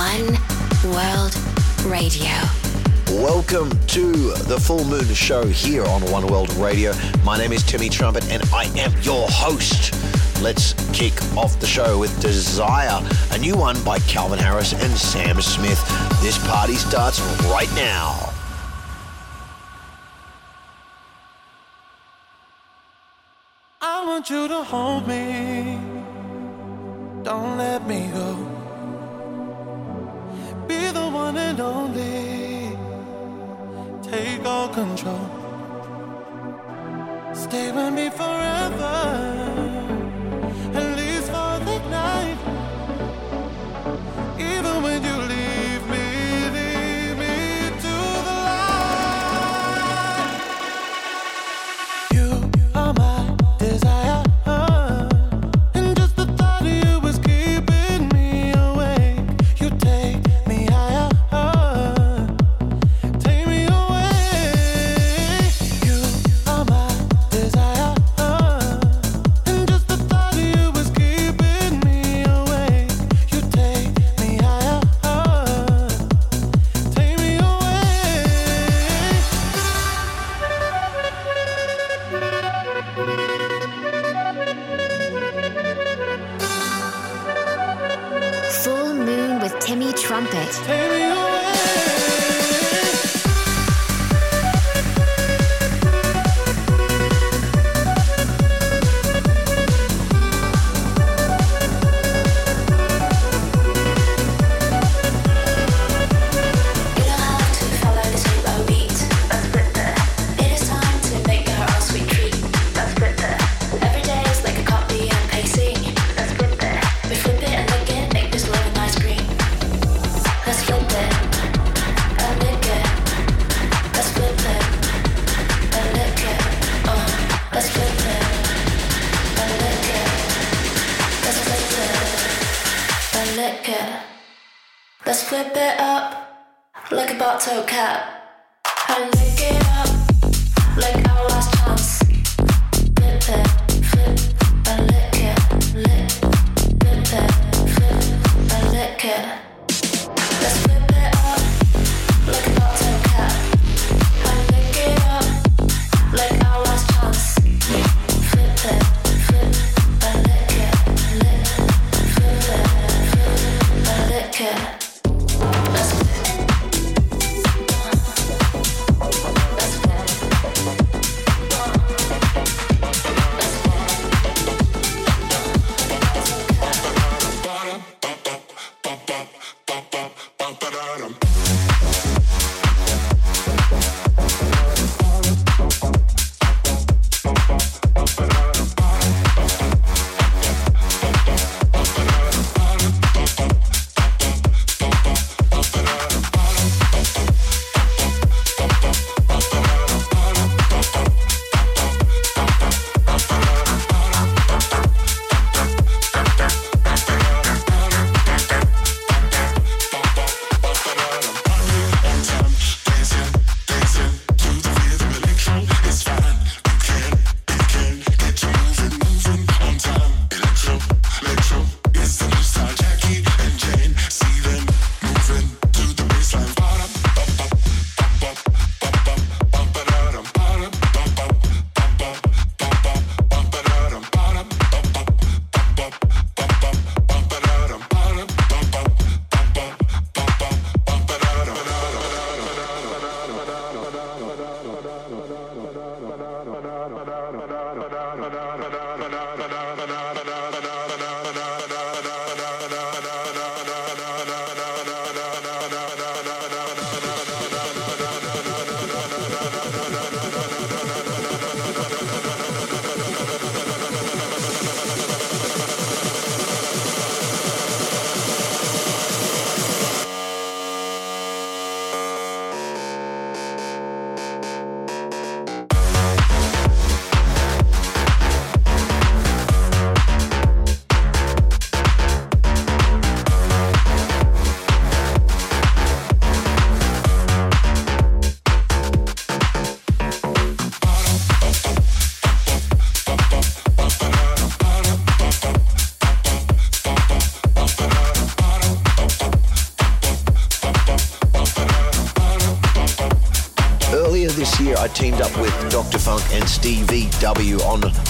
One World Radio. Welcome to the Full Moon Show here on One World Radio. My name is Timmy Trumpet and I am your host. Let's kick off the show with Desire, a new one by Calvin Harris and Sam Smith. This party starts right now. I want you to hold me. Don't let me go. Be the one and only. Take all control. Stay with me forever.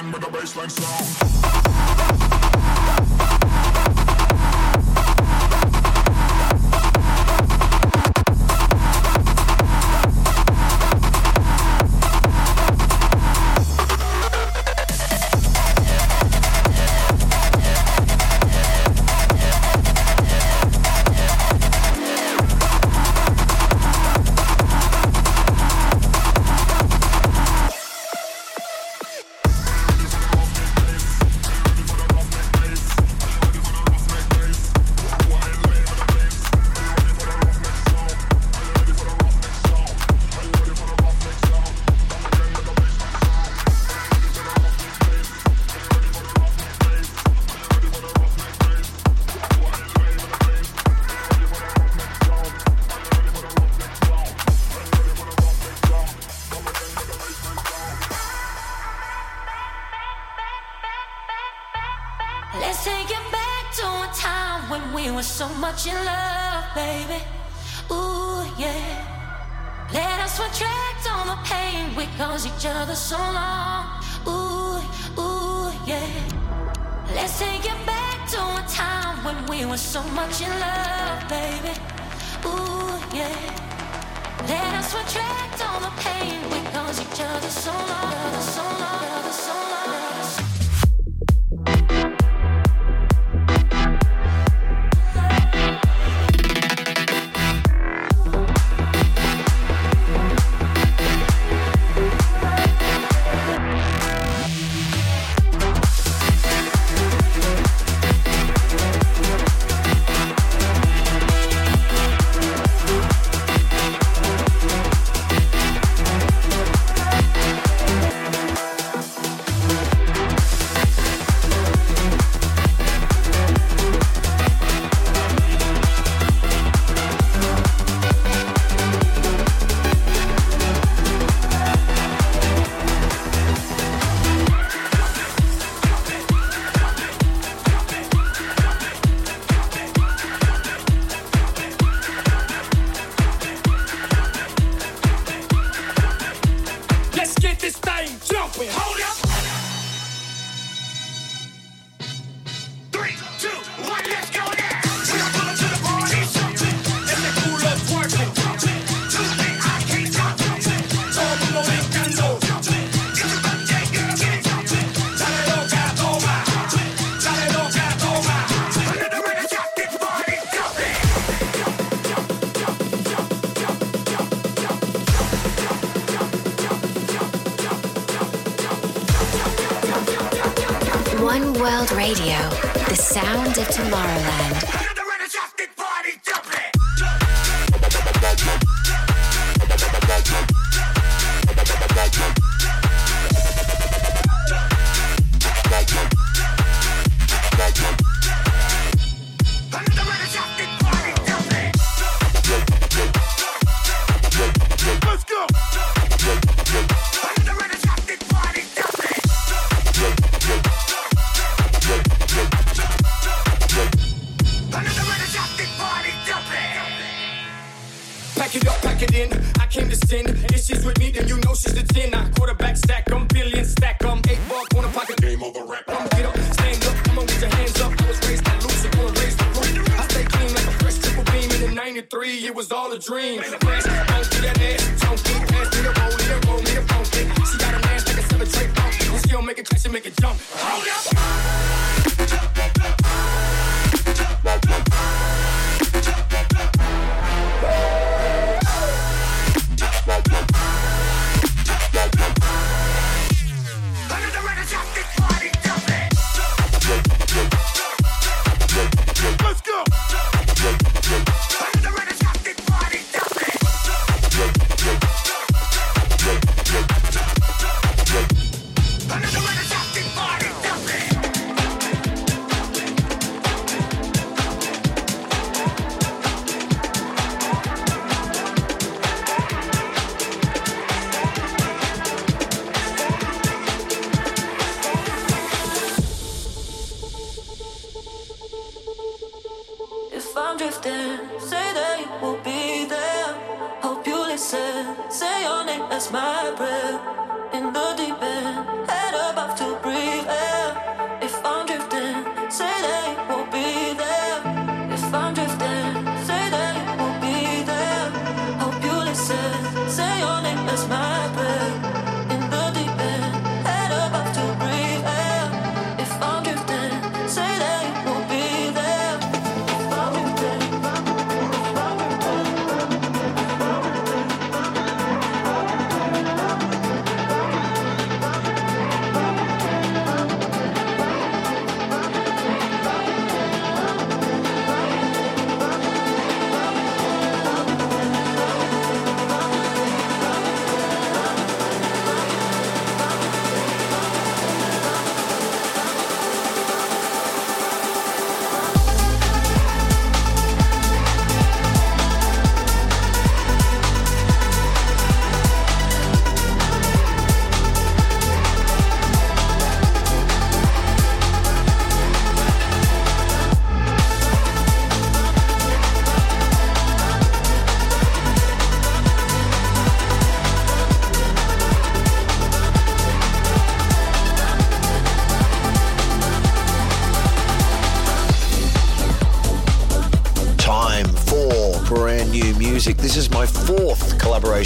again with the baseline sound. Stack them, billion, stack them. Eight ball, corner pocket. Game over, rap. Come get up, stand up. I'ma get your hands up. I was raised to lose it, gonna raise the roof. I stay clean like a fresh triple beam. In the 93, it was all a dream. Flash, don't do that ass. Don't do pass me the roll, me the roll, me the phone. She got a ass like a seven tray pump. She don't make it clash, she make it jump. Hold up.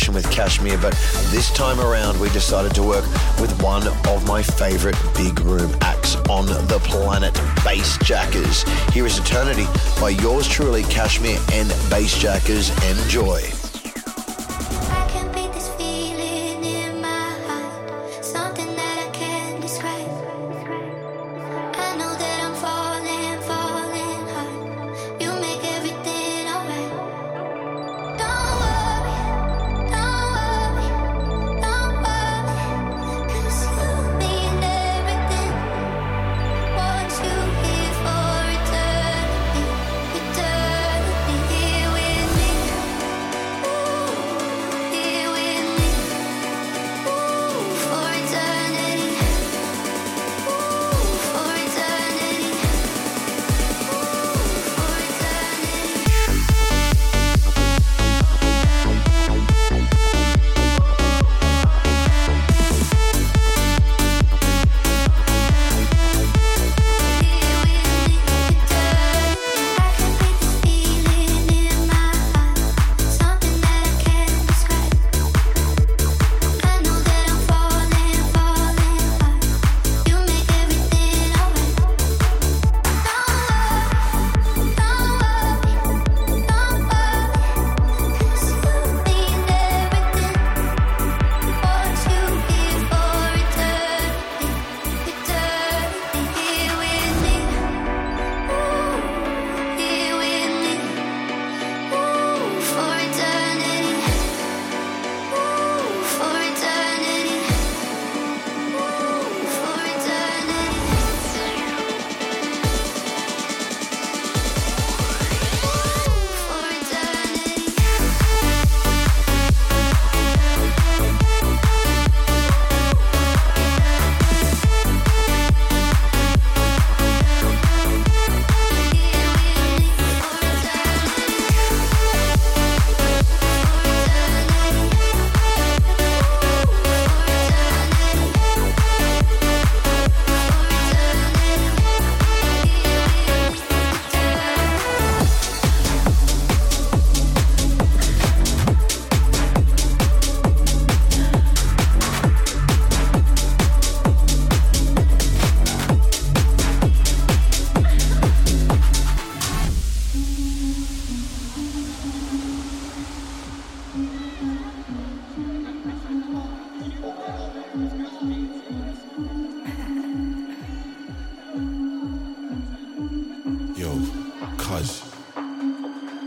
collaboration with KSHMR, but this time around we decided to work with one of my favorite big room acts on the planet, Bassjackers. Here is Eternity by yours truly, KSHMR and Bassjackers. Enjoy.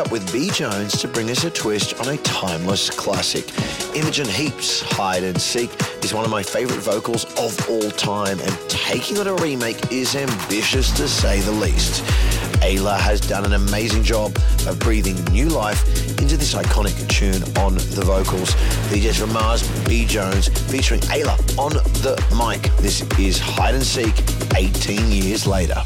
Up with B Jones to bring us a twist on a timeless classic. Imogen Heap's Hide and Seek is one of my favorite vocals of all time, and taking on a remake is ambitious to say the least. Ayla has done an amazing job of breathing new life into this iconic tune on the vocals. DJs from Mars, B Jones, featuring Ayla on the mic. This is Hide and Seek 18 years later.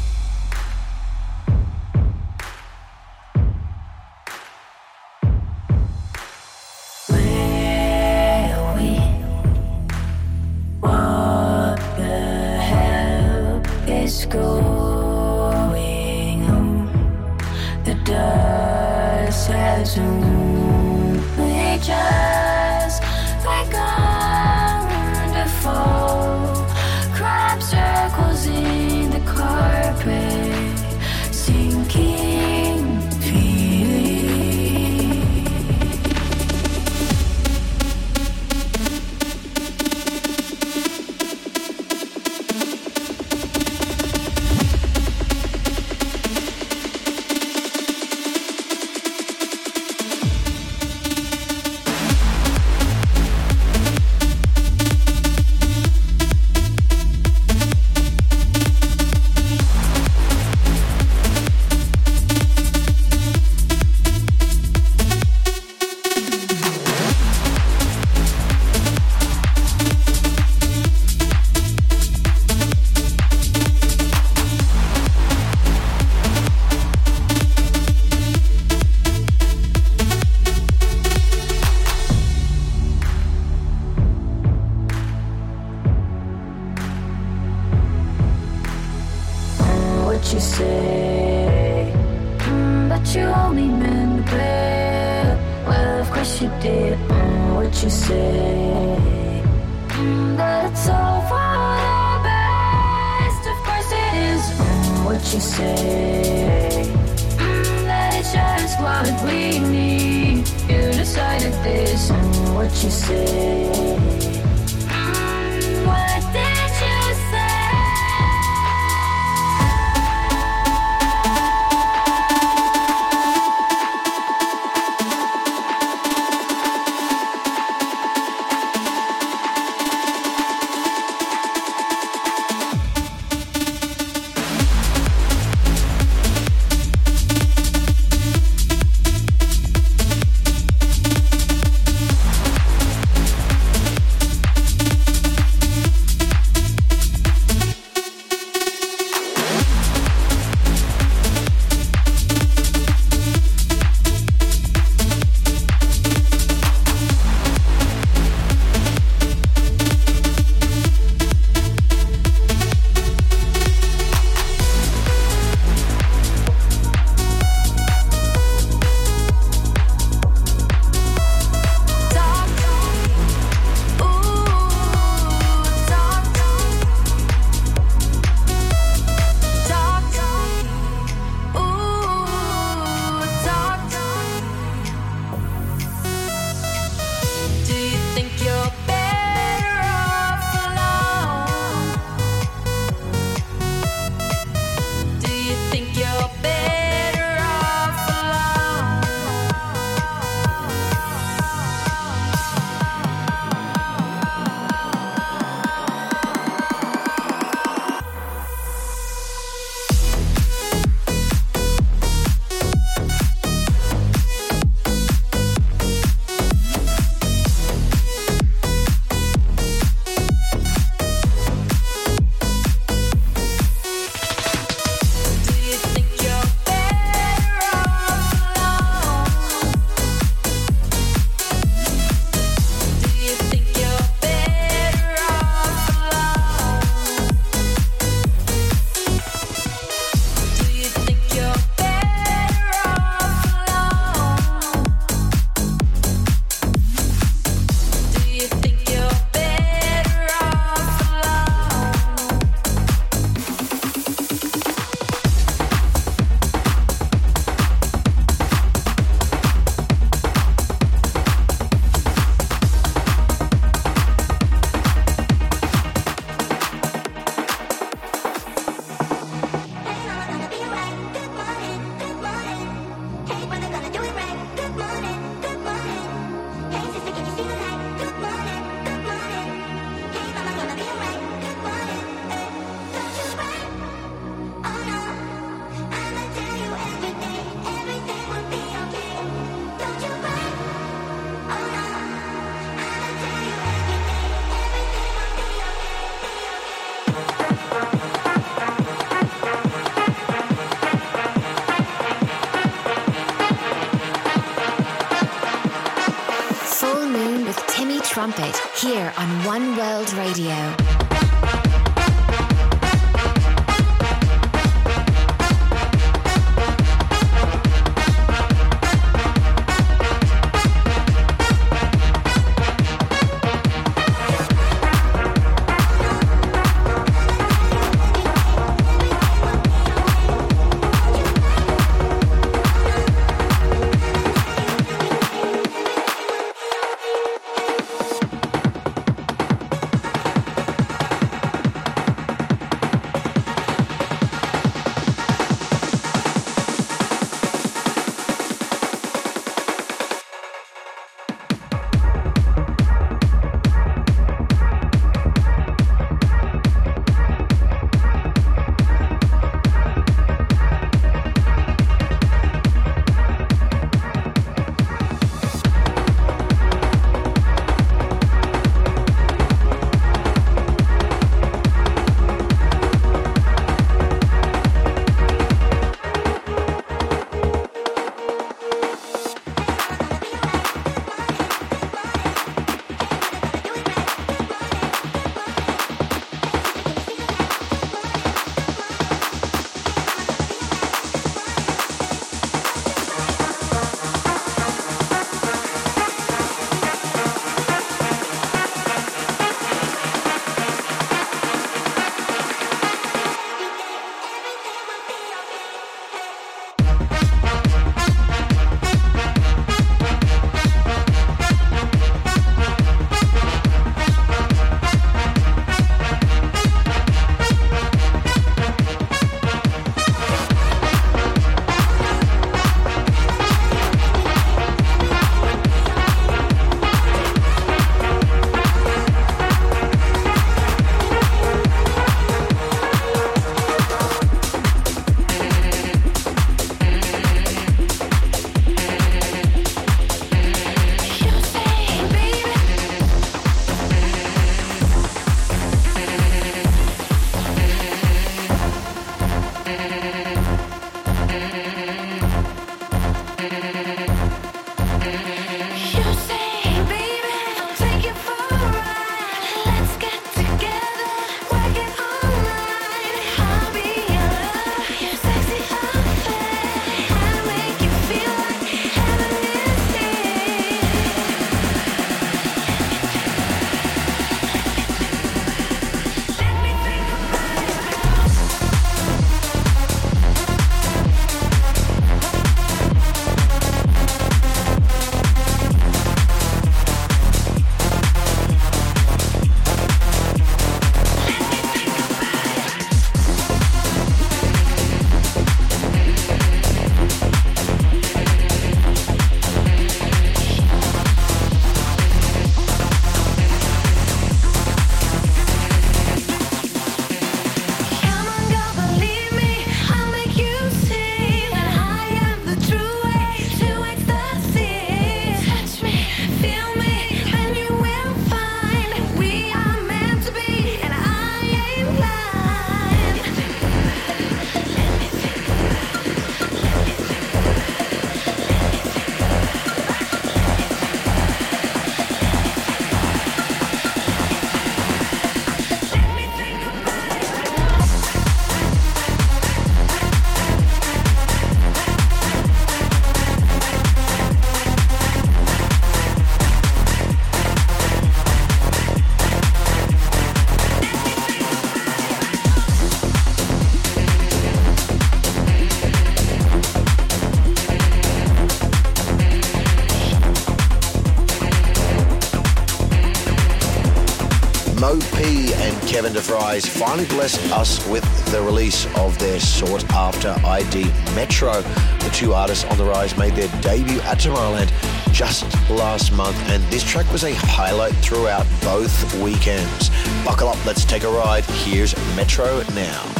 DeVries finally blessed us with the release of their sought after ID Metro. The two artists on the rise made their debut at Tomorrowland just last month, and this track was a highlight throughout both weekends. Buckle up, let's take a ride. Here's Metro now.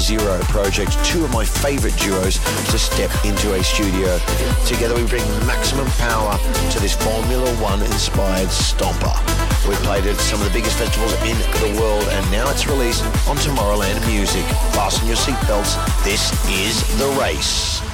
Zero Project, two of my favorite duos to step into a studio. Together we bring maximum power to this Formula One inspired stomper. We've played at some of the biggest festivals in the world and now it's released on Tomorrowland Music. Fasten your seatbelts. This is The Race.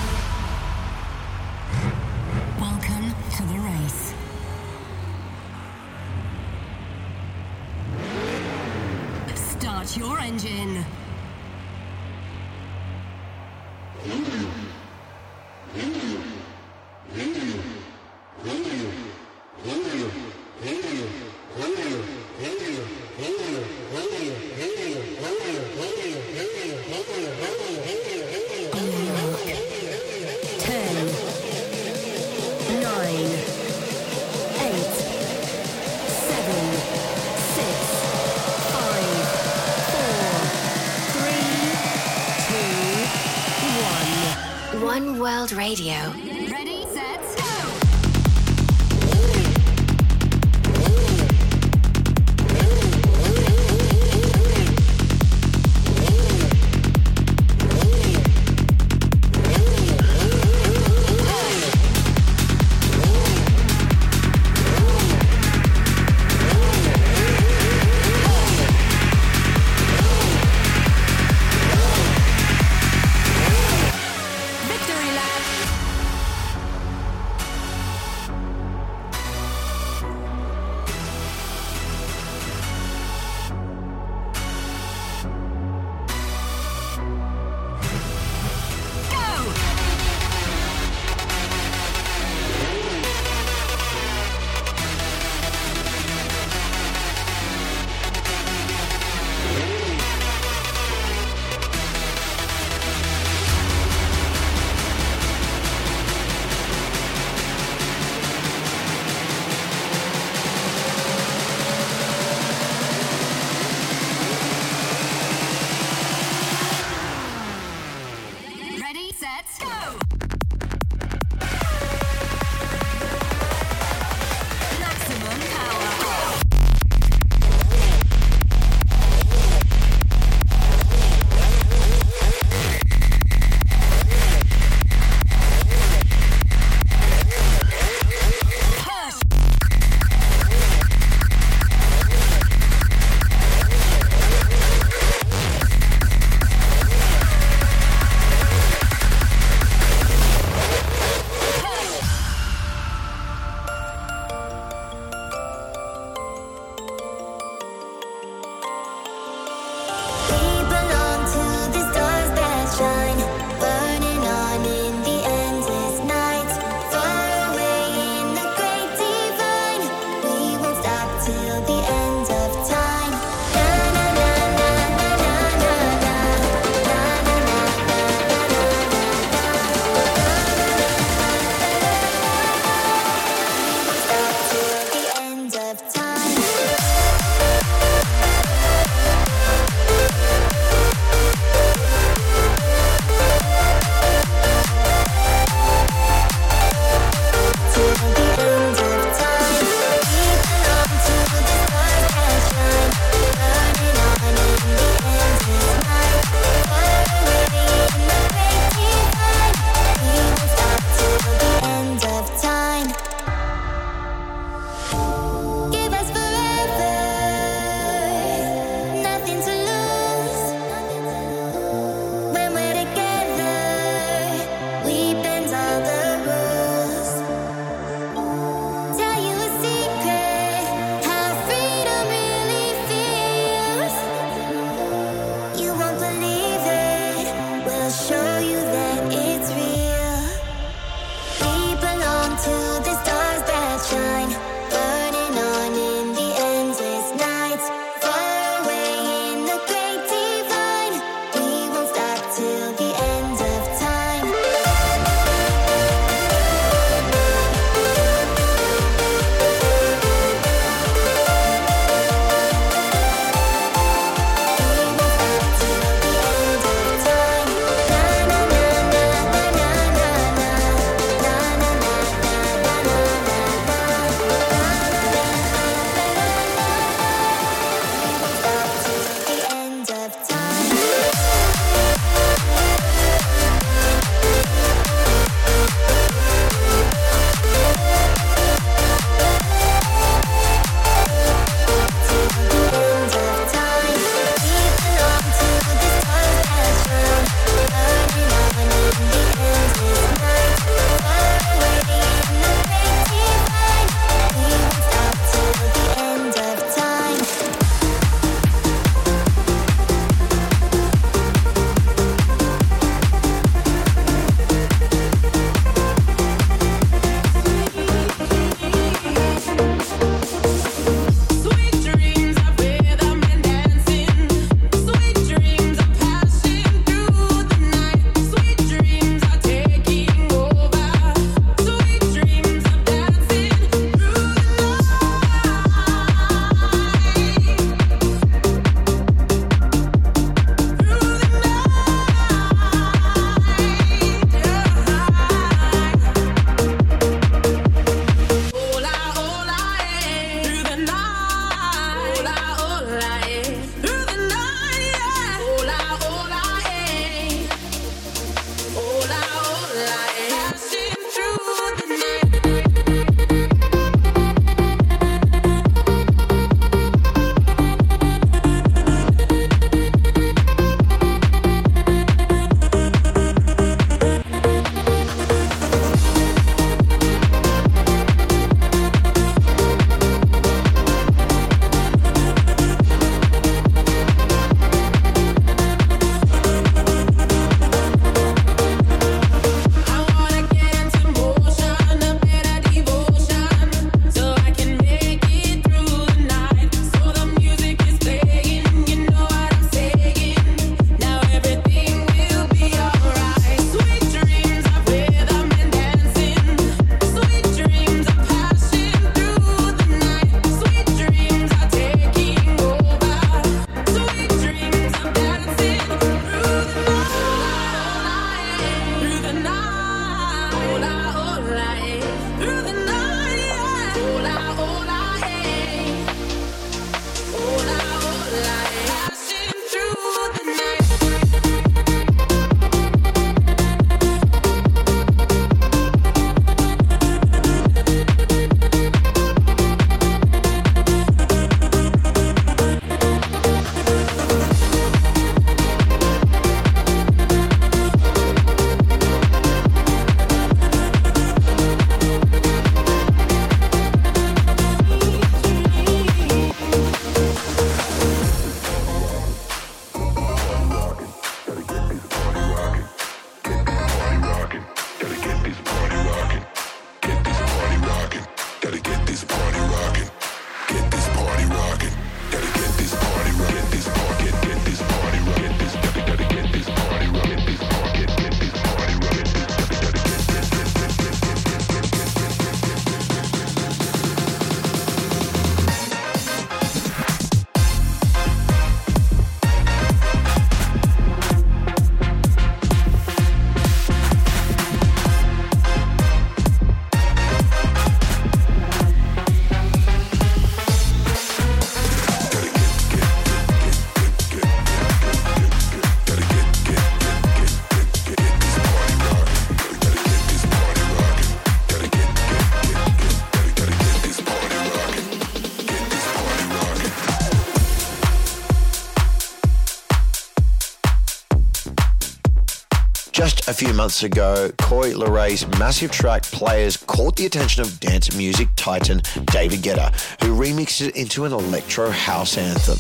months ago, Coi Leray's massive track Players caught the attention of dance music titan David Guetta, who remixed it into an electro house anthem.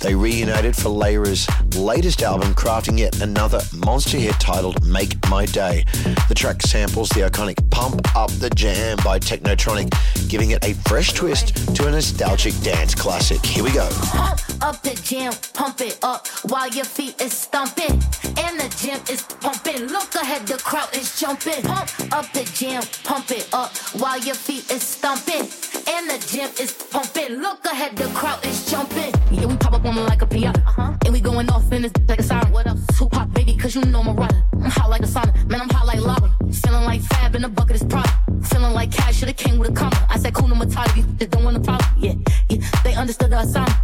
They reunited for Leray's latest album, crafting yet another monster hit titled Make My Day. The track samples the iconic Pump Up the Jam by Technotronic, giving it a fresh twist to a nostalgic dance classic. Here we go up the jam, pump it up while your feet is stomping and the gym is pumping. Look ahead, the crowd is jumping. Pump up the jam, pump it up while your feet is stomping and the gym is pumping. Look ahead, the crowd is jumping. Yeah, we pop up on like a PI, uh-huh. and we going off in this like a siren. What up, Tupac, baby? Cause you know my Mariah. I'm hot like a sauna, man. I'm hot like lava. Feeling like fab in a bucket is prop. Feeling like cash, should've came with a comma. I said, Kuna cool, Matata, you don't wanna problem. Yeah, yeah, they understood the assignment.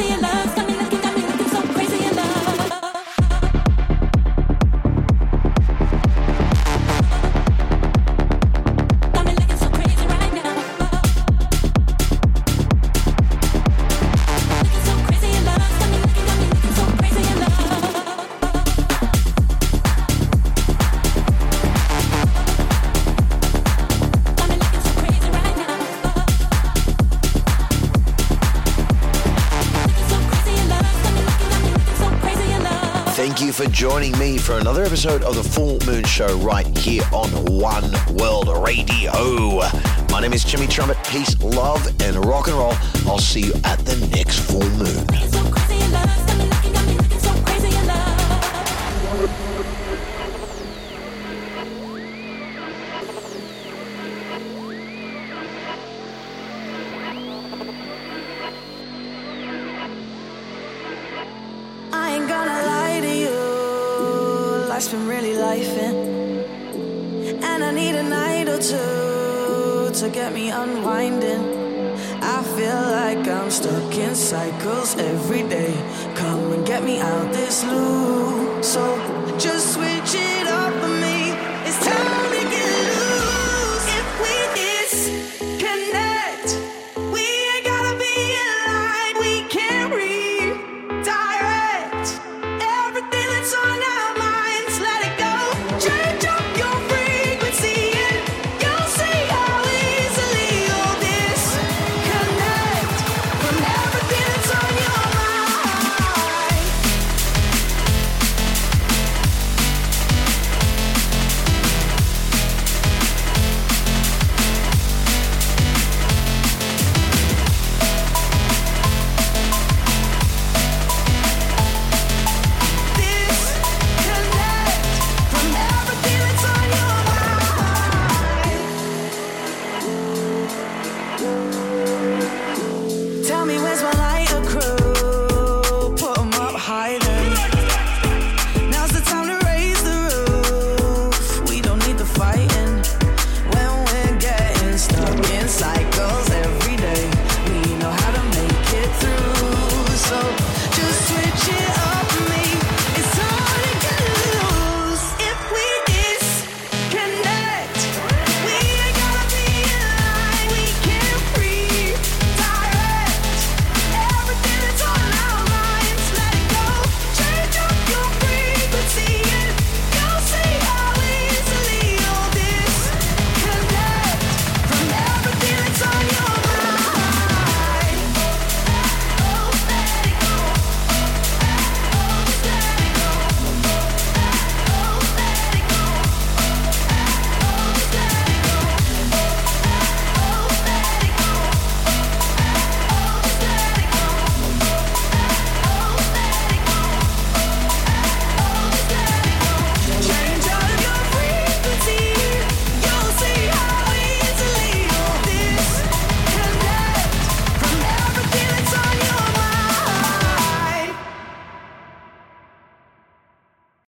For joining me for another episode of the Full Moon Show right here on One World Radio. My name is Timmy Trumpet. Peace, love, and rock and roll. I'll see you at the next full moon.